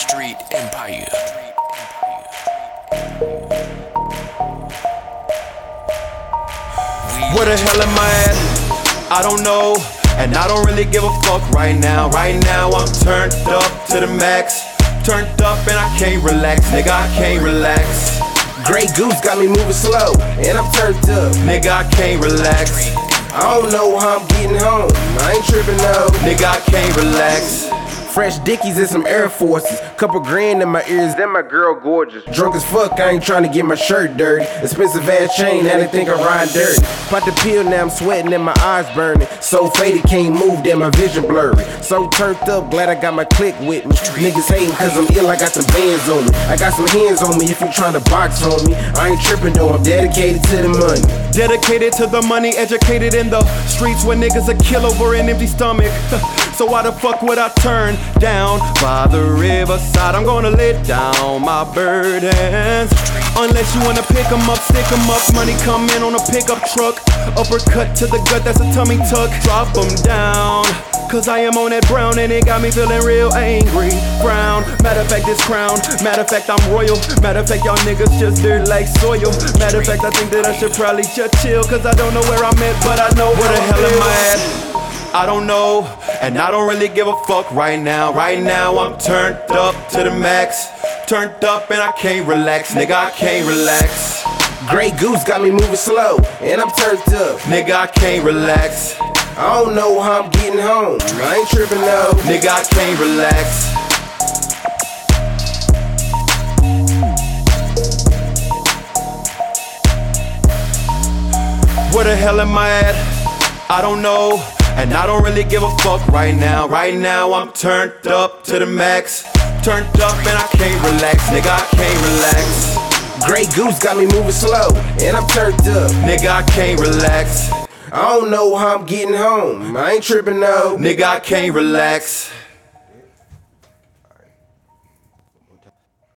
Street Empire. Where the hell am I at? I don't know. And I don't really give a fuck right now. Right now I'm turned up to the max. Turned up and I can't relax. Nigga, I can't relax. Grey Goose got me moving slow, and I'm turned up. Nigga, I can't relax. I don't know how I'm getting home. I ain't tripping no. Nigga, I can't relax. Fresh Dickies and some Air Forces. Couple grand in my ears, then my girl gorgeous. Drunk as fuck, I ain't trying to get my shirt dirty. Expensive ass chain, now they think I ride dirty. Pop the pill, now I'm sweating and my eyes burning. So faded, can't move, then my vision blurry. So turned up, glad I got my click with me. Niggas hating cause I'm ill, I got some bands on me. I got some hands on me if you trying to box on me. I ain't tripping though, I'm dedicated to the money. Dedicated to the money, educated in the streets where niggas a kill over an empty stomach. So why the fuck would I turn down by the riverside? I'm gonna lay down my burdens. Unless you wanna pick 'em up, stick 'em up. Money come in on a pickup truck. Uppercut to the gut, that's a tummy tuck. Drop 'em down. Cause I am on that brown and it got me feeling real angry. Brown, matter of fact, this crown. Matter of fact, I'm royal. Matter of fact, y'all niggas just dirt like soil. Matter of fact, I think that I should probably just chill. Cause I don't know where I'm at, but I know where the hell am I at. I don't know, and I don't really give a fuck right now. Right now, I'm turned up to the max. Turned up and I can't relax, nigga, I can't relax. Grey Goose got me moving slow, and I'm turned up. Nigga, I can't relax. I don't know how I'm getting home. I ain't tripping no. Nigga, I can't relax. Where the hell am I at? I don't know. And I don't really give a fuck right now. Right now I'm turned up to the max. Turned up and I can't relax. Nigga, I can't relax. Grey Goose got me moving slow, and I'm turned up. Nigga, I can't relax. I don't know how I'm getting home. I ain't tripping no. Nigga, I can't relax.